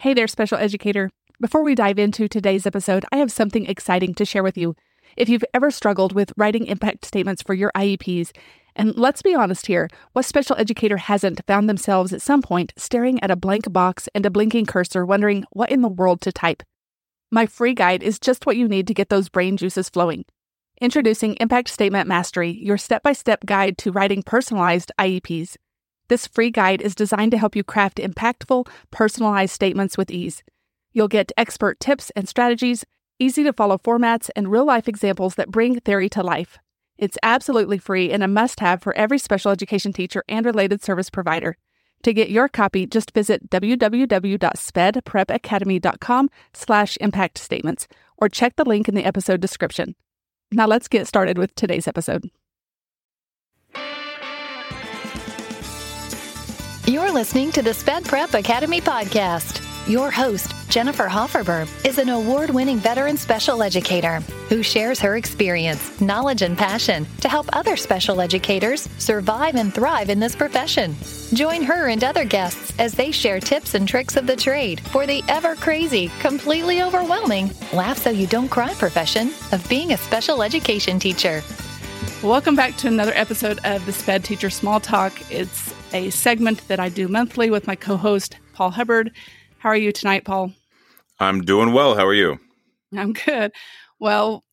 Hey there, special educator. Before we dive into today's episode, I have something exciting to share with you. If you've ever struggled with writing impact statements for your IEPs, and let's be honest here, what special educator hasn't found themselves at some point staring at a blank box and a blinking cursor, wondering what in the world to type? My free guide is just what you need to get those brain juices flowing. Introducing Impact Statement Mastery, your step by step guide to writing personalized IEPs. This free guide is designed to help you craft impactful, personalized statements with ease. You'll get expert tips and strategies, easy to follow formats, and real life examples that bring theory to life. It's absolutely free and a must have for every special education teacher and related service provider. To get your copy, just visit www.spedprepacademy.com slash impact statements or check the link in the episode description. Now let's get started with today's episode. You're listening to the Sped Prep Academy podcast. Your host, Jennifer Hofferberg, is an award winning veteran special educator who shares her experience, knowledge, and passion to help other special educators survive and thrive in this profession. Join her and other guests as they share tips and tricks of the trade for the ever crazy, completely overwhelming, laugh so you don't cry profession of being a special education teacher. Welcome back to another episode of the SPED Teacher Small Talk. It's a segment that I do monthly with my co host, Paul Hubbard. How are you tonight, Paul? I'm doing well. How are you? I'm good. Well,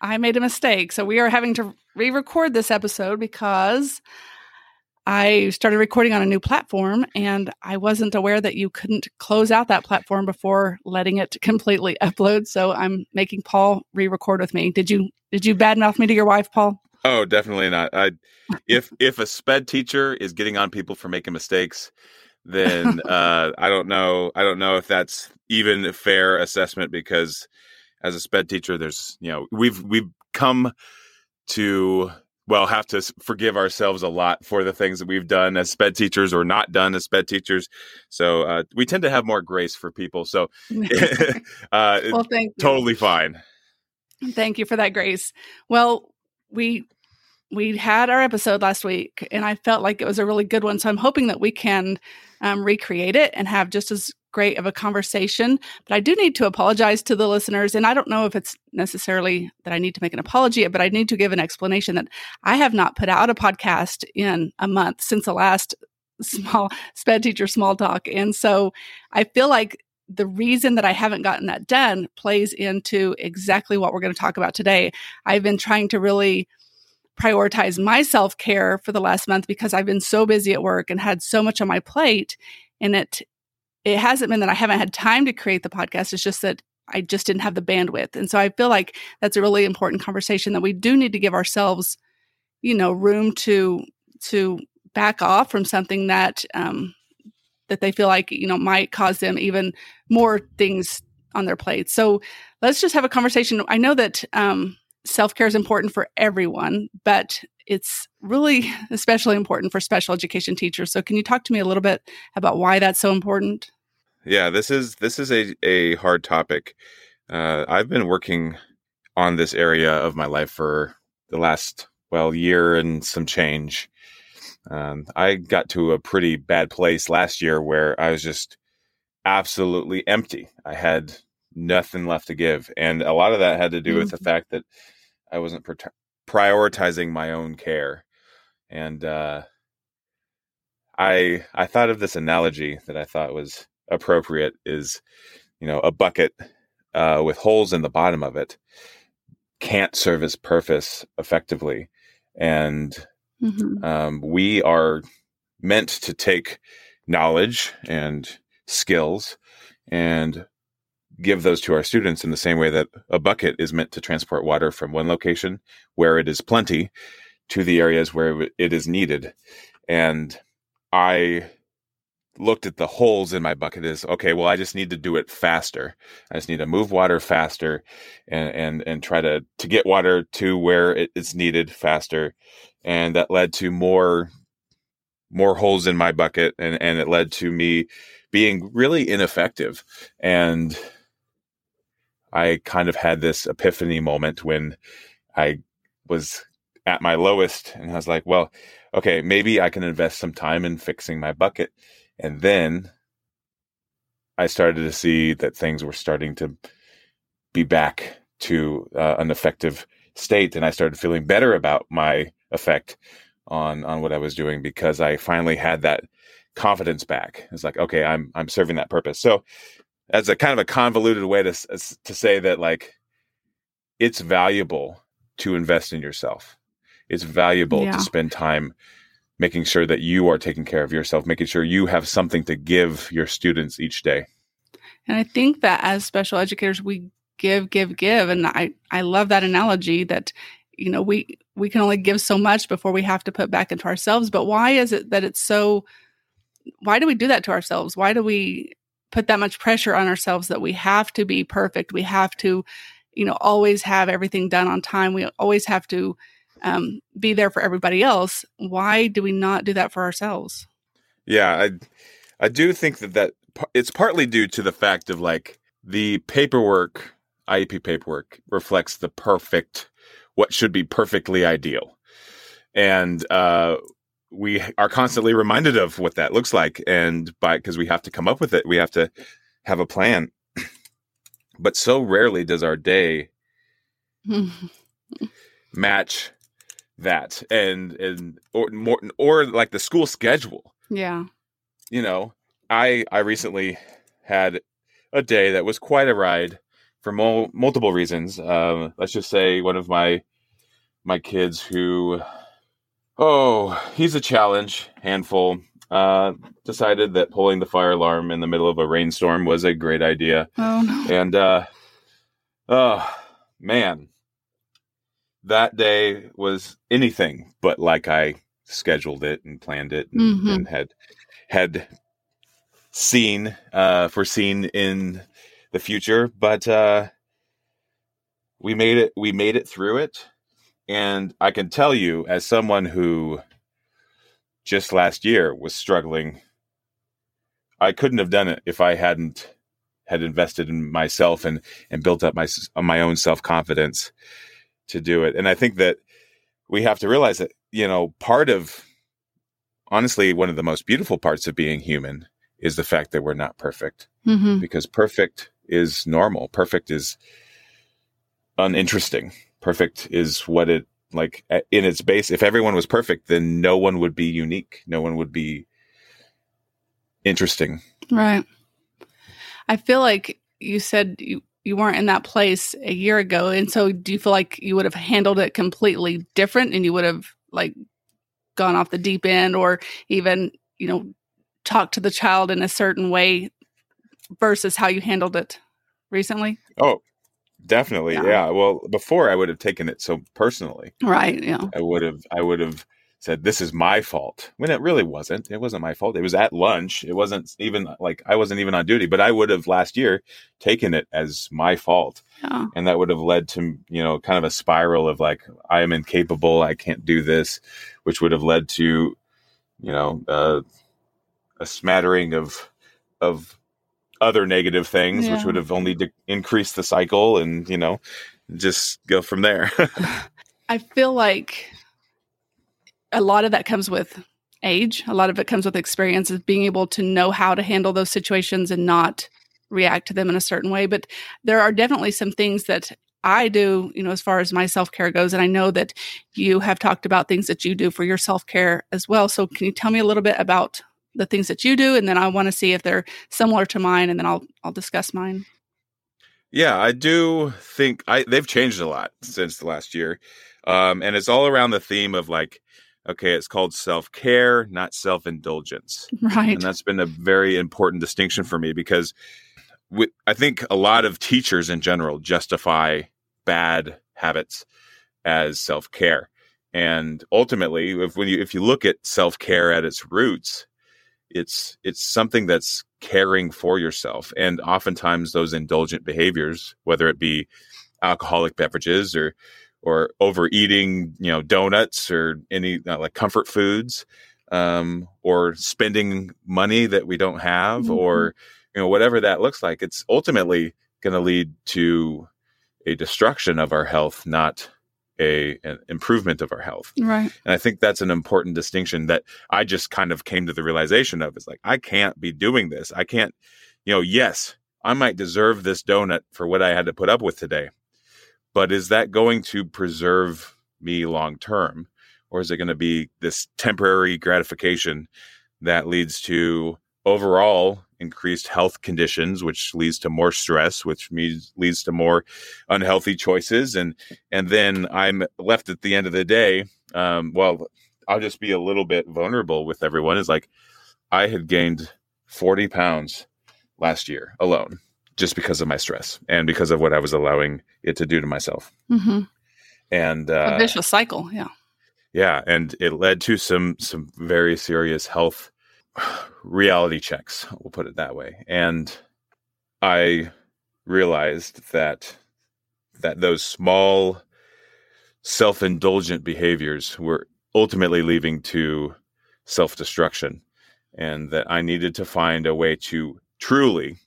I made a mistake. So we are having to re record this episode because I started recording on a new platform and I wasn't aware that you couldn't close out that platform before letting it completely upload. So I'm making Paul re record with me. Did you did you badmouth me to your wife, Paul? Oh, definitely not. I, if if a sped teacher is getting on people for making mistakes, then uh, I don't know. I don't know if that's even a fair assessment because as a sped teacher, there's you know we've we've come to well have to forgive ourselves a lot for the things that we've done as sped teachers or not done as sped teachers. So uh, we tend to have more grace for people. So uh, well, thank you. totally fine. Thank you for that grace. Well, we we had our episode last week and I felt like it was a really good one. So I'm hoping that we can um, recreate it and have just as great of a conversation. But I do need to apologize to the listeners. And I don't know if it's necessarily that I need to make an apology, but I need to give an explanation that I have not put out a podcast in a month since the last small sped teacher small talk. And so I feel like the reason that I haven't gotten that done plays into exactly what we're going to talk about today. I've been trying to really prioritize my self care for the last month because I've been so busy at work and had so much on my plate. And it it hasn't been that I haven't had time to create the podcast. It's just that I just didn't have the bandwidth. And so I feel like that's a really important conversation that we do need to give ourselves, you know, room to to back off from something that um, that they feel like you know might cause them even more things on their plate. So let's just have a conversation. I know that um, self care is important for everyone, but it's really especially important for special education teachers. So can you talk to me a little bit about why that's so important? Yeah, this is this is a a hard topic. Uh, I've been working on this area of my life for the last well year and some change. Um, I got to a pretty bad place last year where I was just absolutely empty. I had nothing left to give, and a lot of that had to do with the mm-hmm. fact that I wasn't pr- prioritizing my own care. And uh, I I thought of this analogy that I thought was appropriate is, you know, a bucket uh, with holes in the bottom of it can't serve its purpose effectively, and Mm-hmm. Um, we are meant to take knowledge and skills and give those to our students in the same way that a bucket is meant to transport water from one location where it is plenty to the areas where it is needed. And I looked at the holes in my bucket as okay well i just need to do it faster. I just need to move water faster and and and try to to get water to where it's needed faster. And that led to more more holes in my bucket and and it led to me being really ineffective. And i kind of had this epiphany moment when i was at my lowest and i was like well okay maybe i can invest some time in fixing my bucket and then I started to see that things were starting to be back to uh, an effective state, and I started feeling better about my effect on on what I was doing because I finally had that confidence back. It's like, okay, I'm I'm serving that purpose. So, as a kind of a convoluted way to to say that, like, it's valuable to invest in yourself. It's valuable yeah. to spend time making sure that you are taking care of yourself, making sure you have something to give your students each day. And I think that as special educators, we give, give, give. And I, I love that analogy that, you know, we, we can only give so much before we have to put back into ourselves. But why is it that it's so, why do we do that to ourselves? Why do we put that much pressure on ourselves that we have to be perfect? We have to, you know, always have everything done on time. We always have to um, be there for everybody else. Why do we not do that for ourselves? Yeah, I, I do think that that it's partly due to the fact of like the paperwork, IEP paperwork reflects the perfect, what should be perfectly ideal, and uh, we are constantly reminded of what that looks like, and by because we have to come up with it, we have to have a plan. But so rarely does our day match that and and or more or like the school schedule. Yeah. You know, I I recently had a day that was quite a ride for mul- multiple reasons. Um, let's just say one of my my kids who oh he's a challenge handful uh, decided that pulling the fire alarm in the middle of a rainstorm was a great idea. Oh no! And uh, oh man, that day was anything but like I scheduled it and planned it and, mm-hmm. and had had seen uh, foreseen in the future. But uh, we made it. We made it through it, and I can tell you, as someone who just last year was struggling, I couldn't have done it if I hadn't had invested in myself and and built up my my own self confidence to do it. And I think that we have to realize that, you know, part of honestly, one of the most beautiful parts of being human is the fact that we're not perfect mm-hmm. because perfect is normal. Perfect is uninteresting. Perfect is what it like in its base. If everyone was perfect, then no one would be unique. No one would be interesting. Right. I feel like you said you you weren't in that place a year ago. And so do you feel like you would have handled it completely different and you would have like gone off the deep end or even you know talked to the child in a certain way versus how you handled it recently? Oh definitely. Yeah, yeah. well before i would have taken it so personally. Right. Yeah. I would have i would have said this is my fault when it really wasn't. It wasn't my fault. It was at lunch. It wasn't even like i wasn't even on duty but i would have last year taken it as my fault. Yeah. and that would have led to you know kind of a spiral of like i am incapable i can't do this which would have led to you know uh, a smattering of of other negative things yeah. which would have only de- increased the cycle and you know just go from there. I feel like a lot of that comes with age. A lot of it comes with experience of being able to know how to handle those situations and not react to them in a certain way. But there are definitely some things that I do, you know, as far as my self care goes. And I know that you have talked about things that you do for your self care as well. So can you tell me a little bit about the things that you do? And then I want to see if they're similar to mine and then I'll, I'll discuss mine. Yeah, I do think I, they've changed a lot since the last year. Um, and it's all around the theme of like Okay, it's called self care, not self indulgence. Right. And that's been a very important distinction for me because we, I think a lot of teachers in general justify bad habits as self care. And ultimately, if when you if you look at self care at its roots, it's it's something that's caring for yourself. And oftentimes those indulgent behaviors, whether it be alcoholic beverages or or overeating, you know, donuts or any uh, like comfort foods, um, or spending money that we don't have, mm-hmm. or you know, whatever that looks like. It's ultimately going to lead to a destruction of our health, not a an improvement of our health. Right. And I think that's an important distinction that I just kind of came to the realization of. Is like I can't be doing this. I can't you know, yes, I might deserve this donut for what I had to put up with today, but is that going to preserve me long term? Or is it going to be this temporary gratification that leads to overall increased health conditions, which leads to more stress, which leads to more unhealthy choices, and and then I'm left at the end of the day. Um, well, I'll just be a little bit vulnerable with everyone. Is like I had gained forty pounds last year alone, just because of my stress and because of what I was allowing it to do to myself. Mm-hmm. And uh, A vicious cycle. Yeah. yeah, and it led to some some very serious health reality checks. We'll put it that way. And I realized that that those small self-indulgent behaviors were ultimately leading to self-destruction and that I needed to find a way to truly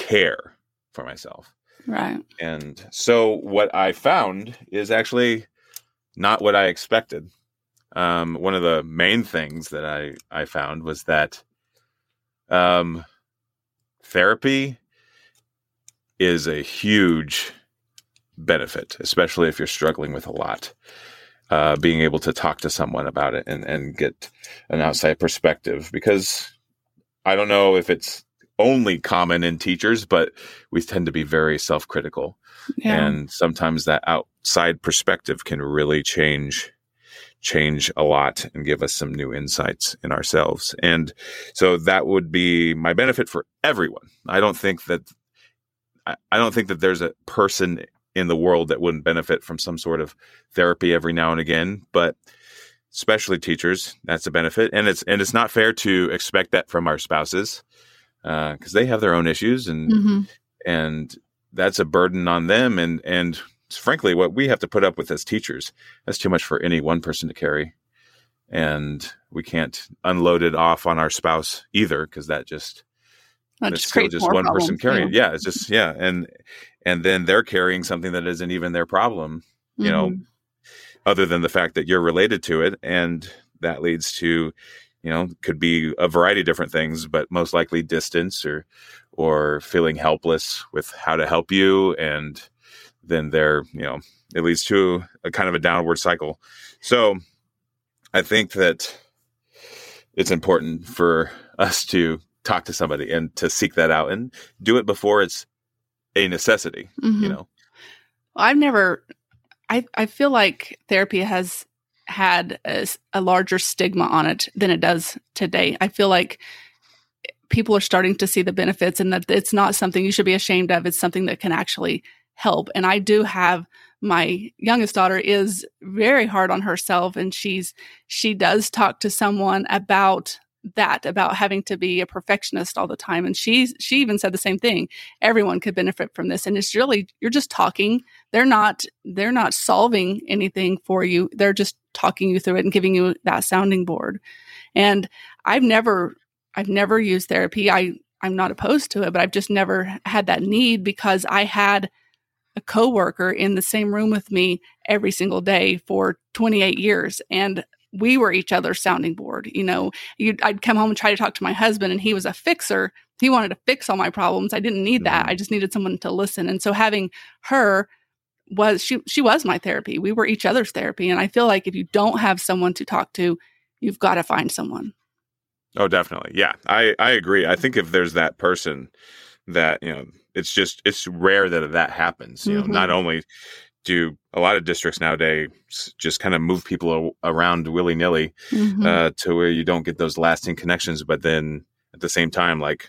care for myself. Right. And so what I found is actually not what I expected. Um, one of the main things that I, I found was that um, therapy is a huge benefit, especially if you're struggling with a lot. Uh, being able to talk to someone about it and, and get an outside perspective because I don't know if it's only common in teachers, but we tend to be very self critical. Yeah. And sometimes that outside perspective can really change change a lot and give us some new insights in ourselves. And so that would be my benefit for everyone. I don't think that I I don't think that there's a person in the world that wouldn't benefit from some sort of therapy every now and again, but especially teachers, that's a benefit. And it's and it's not fair to expect that from our spouses because they have their own issues and Mhm. and that's a burden on them and and frankly what we have to put up with as teachers that's too much for any one person to carry and we can't unload it off on our spouse either because that just That just still just one person carrying yeah. yeah it's just yeah and and then they're carrying something that isn't even their problem you know Mhm. other than the fact that you're related to it and that leads to you know could be a variety of different things but most likely distance or or feeling helpless with how to help you and then there you know it leads to a kind of a downward cycle so i think that it's important for us to talk to somebody and to seek that out and do it before it's a necessity you Mhm. know I've never, I, I feel like therapy has had a larger stigma on it than it does today. I feel like people are starting to see the benefits and that it's not something you should be ashamed of. It's something that can actually help. And I do have my youngest daughter is very hard on herself and she's she does talk to someone about that about having to be a perfectionist all the time and she's she even said the same thing everyone could benefit from this and it's really you're just talking. They're not they're not solving anything for you. They're just talking you through it and giving you that sounding board. And i've never i've never used therapy. I i'm not opposed to it but i've just never had that need because i had a coworker in the same room with me every single day for 28 years and we were each other's sounding board you know you'd, i'd come home and try to talk to my husband and he was a fixer he wanted to fix all my problems i didn't need that Mhm. i just needed someone to listen and so having her was she she was my therapy we were each other's therapy and i feel like if you don't have someone to talk to you've got to find someone Oh, definitely. Yeah, I I agree. I think if there's that person that you know, it's just it's rare that that happens. You know, Mhm. not only do a lot of districts nowadays just kind of move people around willy nilly Mhm. uh, to where you don't get those lasting connections, but then at the same time, like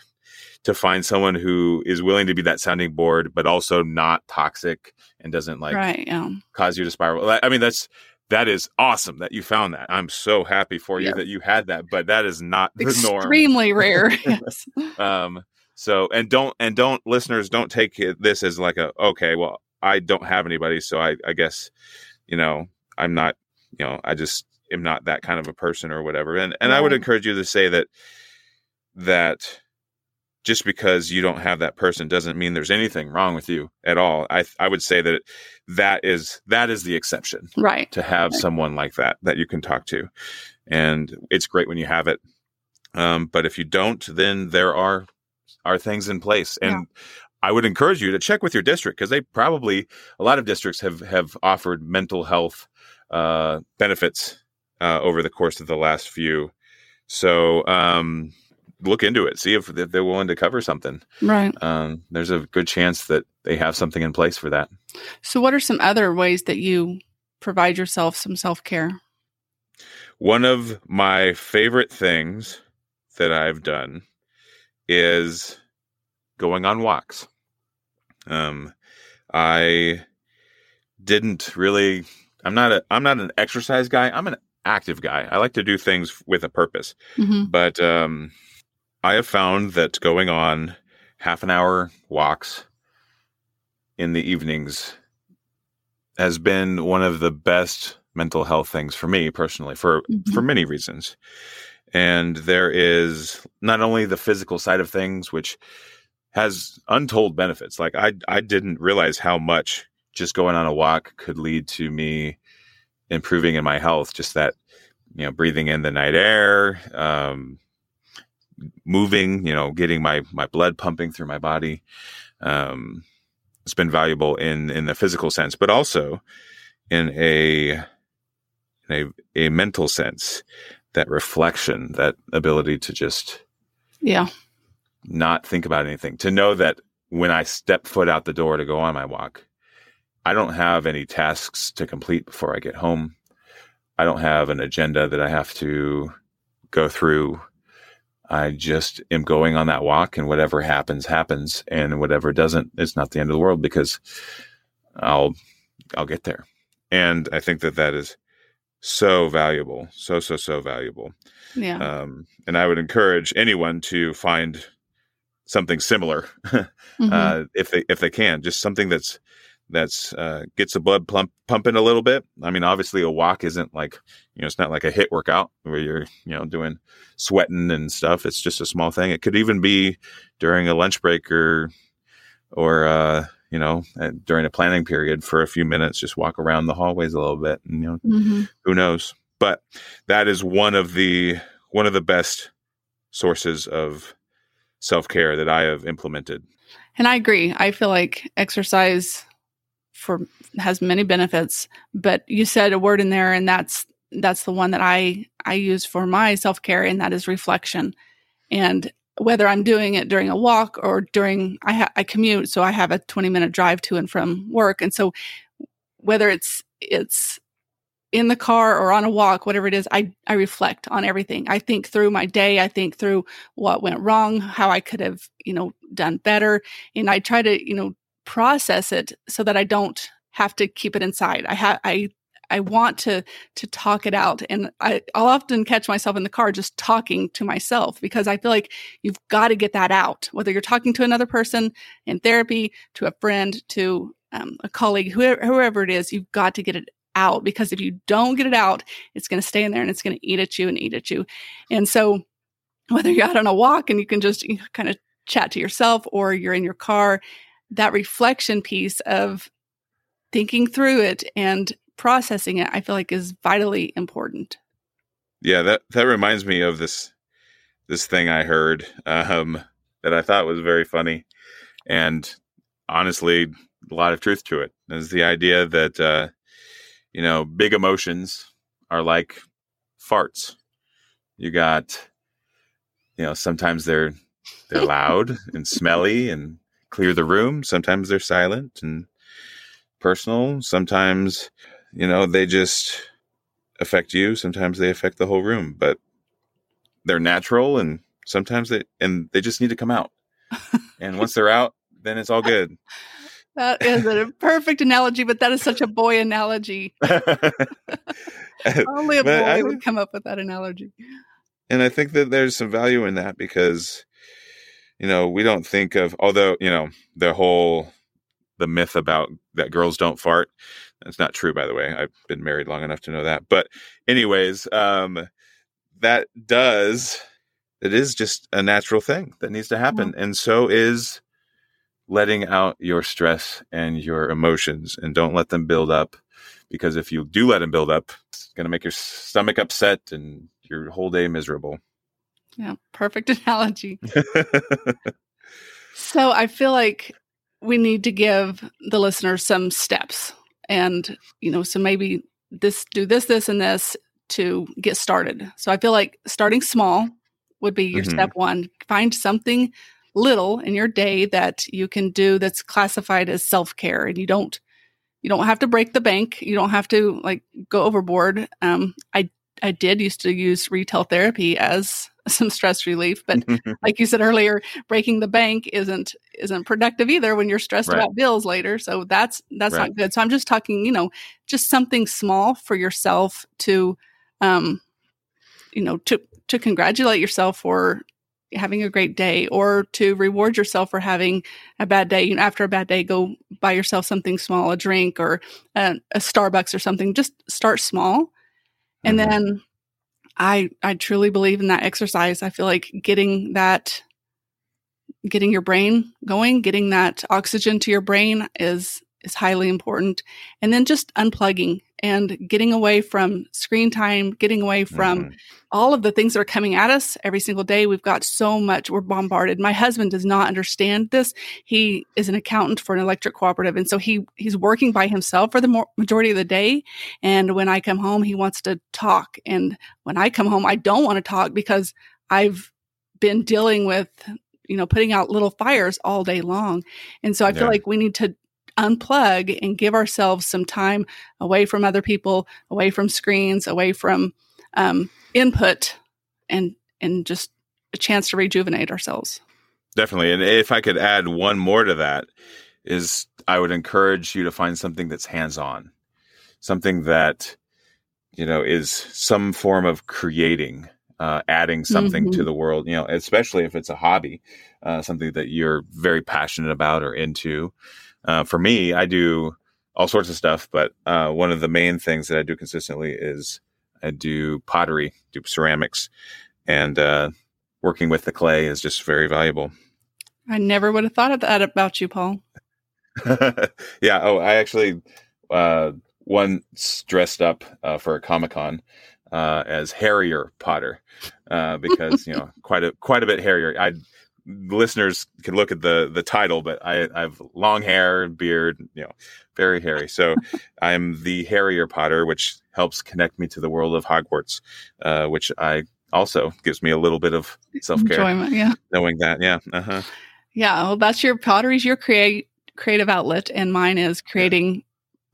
to find someone who is willing to be that sounding board, but also not toxic and doesn't like right yeah cause you to spiral. I- mean, that's that is awesome that you found that. I'm so happy for you that you had that, but that is not the norm. extremely rare yes Um, so and don't and don't listeners don't take it, this as like a okay, well, I don't have anybody, so I I guess you know I'm not you know I just am not that kind of a person or whatever. And and I would encourage you to say that that just because you don't have that person doesn't mean there's anything wrong with you at all. I I would say that that is that is the exception right to have Right. someone like that that you can talk to. And it's great when you have it. Um, but if you don't, then there are are things in place and yeah. I would encourage you to check with your district because they probably a lot of districts have have offered mental health uh, benefits uh, over the course of the last few. So um, look into it, see if they're willing to cover something. Right. Um, there's a good chance that they have something in place for that. So, what are some other ways that you provide yourself some self care? One of my favorite things that I've done is going on walks. Um, I didn't really. I'm not a. I'm not an exercise guy. I'm an active guy. I like to do things with a purpose. Mm-hmm. But um, I have found that going on half an hour walks in the evenings has been one of the best mental health things for me personally for mm-hmm. for many reasons. And there is not only the physical side of things which has untold benefits. Like I I didn't realize how much just going on a walk could lead to me improving in my health. Just that, you know, breathing in the night air, um, moving, you know, getting my my blood pumping through my body. Um, it's been valuable in in the physical sense, but also in a in a, a mental sense. That reflection, that ability to just yeah not think about anything, to know that when I step foot out the door to go on my walk, I don't have any tasks to complete before I get home. I don't have an agenda that I have to go through. I just am going on that walk and whatever happens, happens. And whatever doesn't, it's not the end of the world because I'll, I'll get there. And I think that that is so valuable. So, so, so valuable. Yeah. Um, and I would encourage anyone to find something similar mm-hmm. uh, if they if they can. Just something that's that's uh, gets the blood plump, pumping a little bit. I mean, obviously, a walk isn't like you know, it's not like a HIIT workout where you're you know doing sweating and stuff. It's just a small thing. It could even be during a lunch break or or uh, you know during a planning period for a few minutes. Just walk around the hallways a little bit, and you know, mm-hmm. who knows. But that is one of the one of the best sources of self care that I have implemented. And I agree. I feel like exercise for has many benefits, but you said a word in there, and that's that's the one that I I use for my self care, and that is reflection. And whether I'm doing it during a walk or during I ha- I commute, so I have a 20 minute drive to and from work, and so whether it's it's in the car or on a walk, whatever it is, I, I reflect on everything. I think through my day. I think through what went wrong, how I could have, you know, done better. And I try to, you know, process it so that I don't have to keep it inside. I have, I, I want to, to talk it out. And I, I'll often catch myself in the car just talking to myself because I feel like you've got to get that out, whether you're talking to another person in therapy, to a friend, to um, a colleague, whoever, whoever it is, you've got to get it out because if you don't get it out, it's going to stay in there and it's going to eat at you and eat at you. And so, whether you're out on a walk and you can just kind of chat to yourself or you're in your car, that reflection piece of thinking through it and processing it, I feel like is vitally important. Yeah, that that reminds me of this this thing I heard um, that I thought was very funny, and honestly, a lot of truth to it. Is the idea that uh, you know, big emotions are like farts. You got, you know, sometimes they're they're loud and smelly and clear the room. Sometimes they're silent and personal. Sometimes, you know, they just affect you. Sometimes they affect the whole room, but they're natural and sometimes they and they just need to come out. and once they're out, then it's all good. That is a perfect analogy, but that is such a boy analogy. Only a boy I, would come up with that analogy. And I think that there's some value in that because, you know, we don't think of, although, you know, the whole, the myth about that girls don't fart. That's not true, by the way. I've been married long enough to know that. But, anyways, um, that does, it is just a natural thing that needs to happen. Mm-hmm. And so is letting out your stress and your emotions and don't let them build up because if you do let them build up it's going to make your stomach upset and your whole day miserable yeah perfect analogy So I feel like we need to give the listeners some steps and, you know, so maybe this, do this, this, and this to get started. So I feel like starting small would be your Mhm. step one. Find something little in your day that you can do that's classified as self-care and you don't you don't have to break the bank you don't have to like go overboard um i i did used to use retail therapy as some stress relief but like you said earlier breaking the bank isn't isn't productive either when you're stressed Right. about bills later so that's that's Right. not good so i'm just talking you know just something small for yourself to um you know to to congratulate yourself for having a great day or to reward yourself for having a bad day. You know after a bad day go buy yourself something small a drink or a, a starbucks or something. Just start small. And Mhm. then i i truly believe in that exercise. I feel like getting that getting your brain going getting that oxygen to your brain is is highly important and then just unplugging and getting away from screen time getting away from Mhm. all of the things that are coming at us every single day. We've got so much, we're bombarded. My husband does not understand this. He is an accountant for an electric cooperative. And so he, he's working by himself for the more, majority of the day. And when I come home, he wants to talk. And when I come home, I don't want to talk because I've been dealing with, you know, putting out little fires all day long. And so I feel Yeah. like we need to unplug and give ourselves some time away from other people, away from screens, away from um, input, and and just a chance to rejuvenate ourselves. Definitely. And if I could add one more to that, is I would encourage you to find something that's hands on, something that, you know, is some form of creating, uh, adding something to Mhm. the world, you know, especially if it's a hobby, uh, something that you're very passionate about or into. Uh, for me, I do all sorts of stuff, but uh, one of the main things that I do consistently is I do pottery, do ceramics, and uh, working with the clay is just very valuable. I never would have thought of that about you, Paul. yeah. Oh, I actually uh, once dressed up uh, for a Comic Con uh, as Harrier Potter uh, because you know quite a quite a bit hairier. I listeners can look at the the title, but I, I have long hair, and beard, you know, very hairy. So I'm the Harrier Potter, which helps connect me to the world of Hogwarts, uh, which I also gives me a little bit of self care Enjoyment, yeah, knowing that. Yeah. Uh huh. yeah. Well, that's your pottery's your create creative outlet, and mine is creating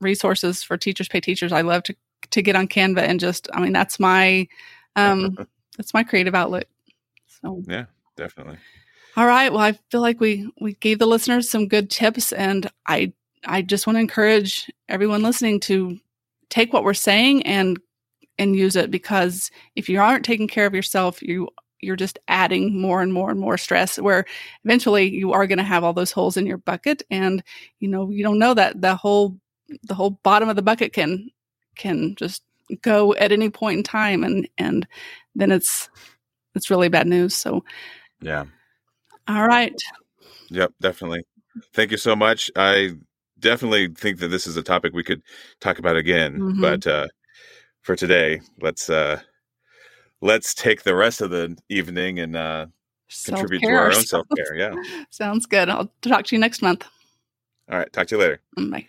resources for teachers pay teachers. I love to to get on Canva and just, I mean, that's my um that's my creative outlet. So Yeah. Definitely. All right. Well, I feel like we we gave the listeners some good tips, and I I just want to encourage everyone listening to take what we're saying and and use it because if you aren't taking care of yourself, you you're just adding more and more and more stress. Where eventually you are going to have all those holes in your bucket, and you know you don't know that the whole the whole bottom of the bucket can can just go at any point in time, and and then it's it's really bad news. So Yeah. All right. Yep, definitely. Thank you so much. I definitely think that this is a topic we could talk about again, Mhm. but uh for today, let's uh let's take the rest of the evening and uh contribute to our own self-care. Yeah. Sounds good. I'll talk to you next month. All right, talk to you later. Bye.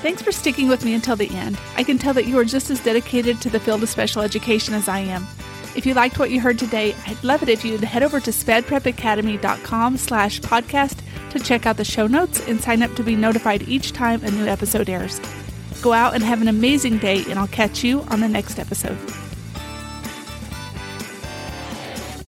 Thanks for sticking with me until the end. I can tell that you are just as dedicated to the field of special education as I am. If you liked what you heard today, I'd love it if you'd head over to spedprepacademy.com slash podcast to check out the show notes and sign up to be notified each time a new episode airs. Go out and have an amazing day, and I'll catch you on the next episode.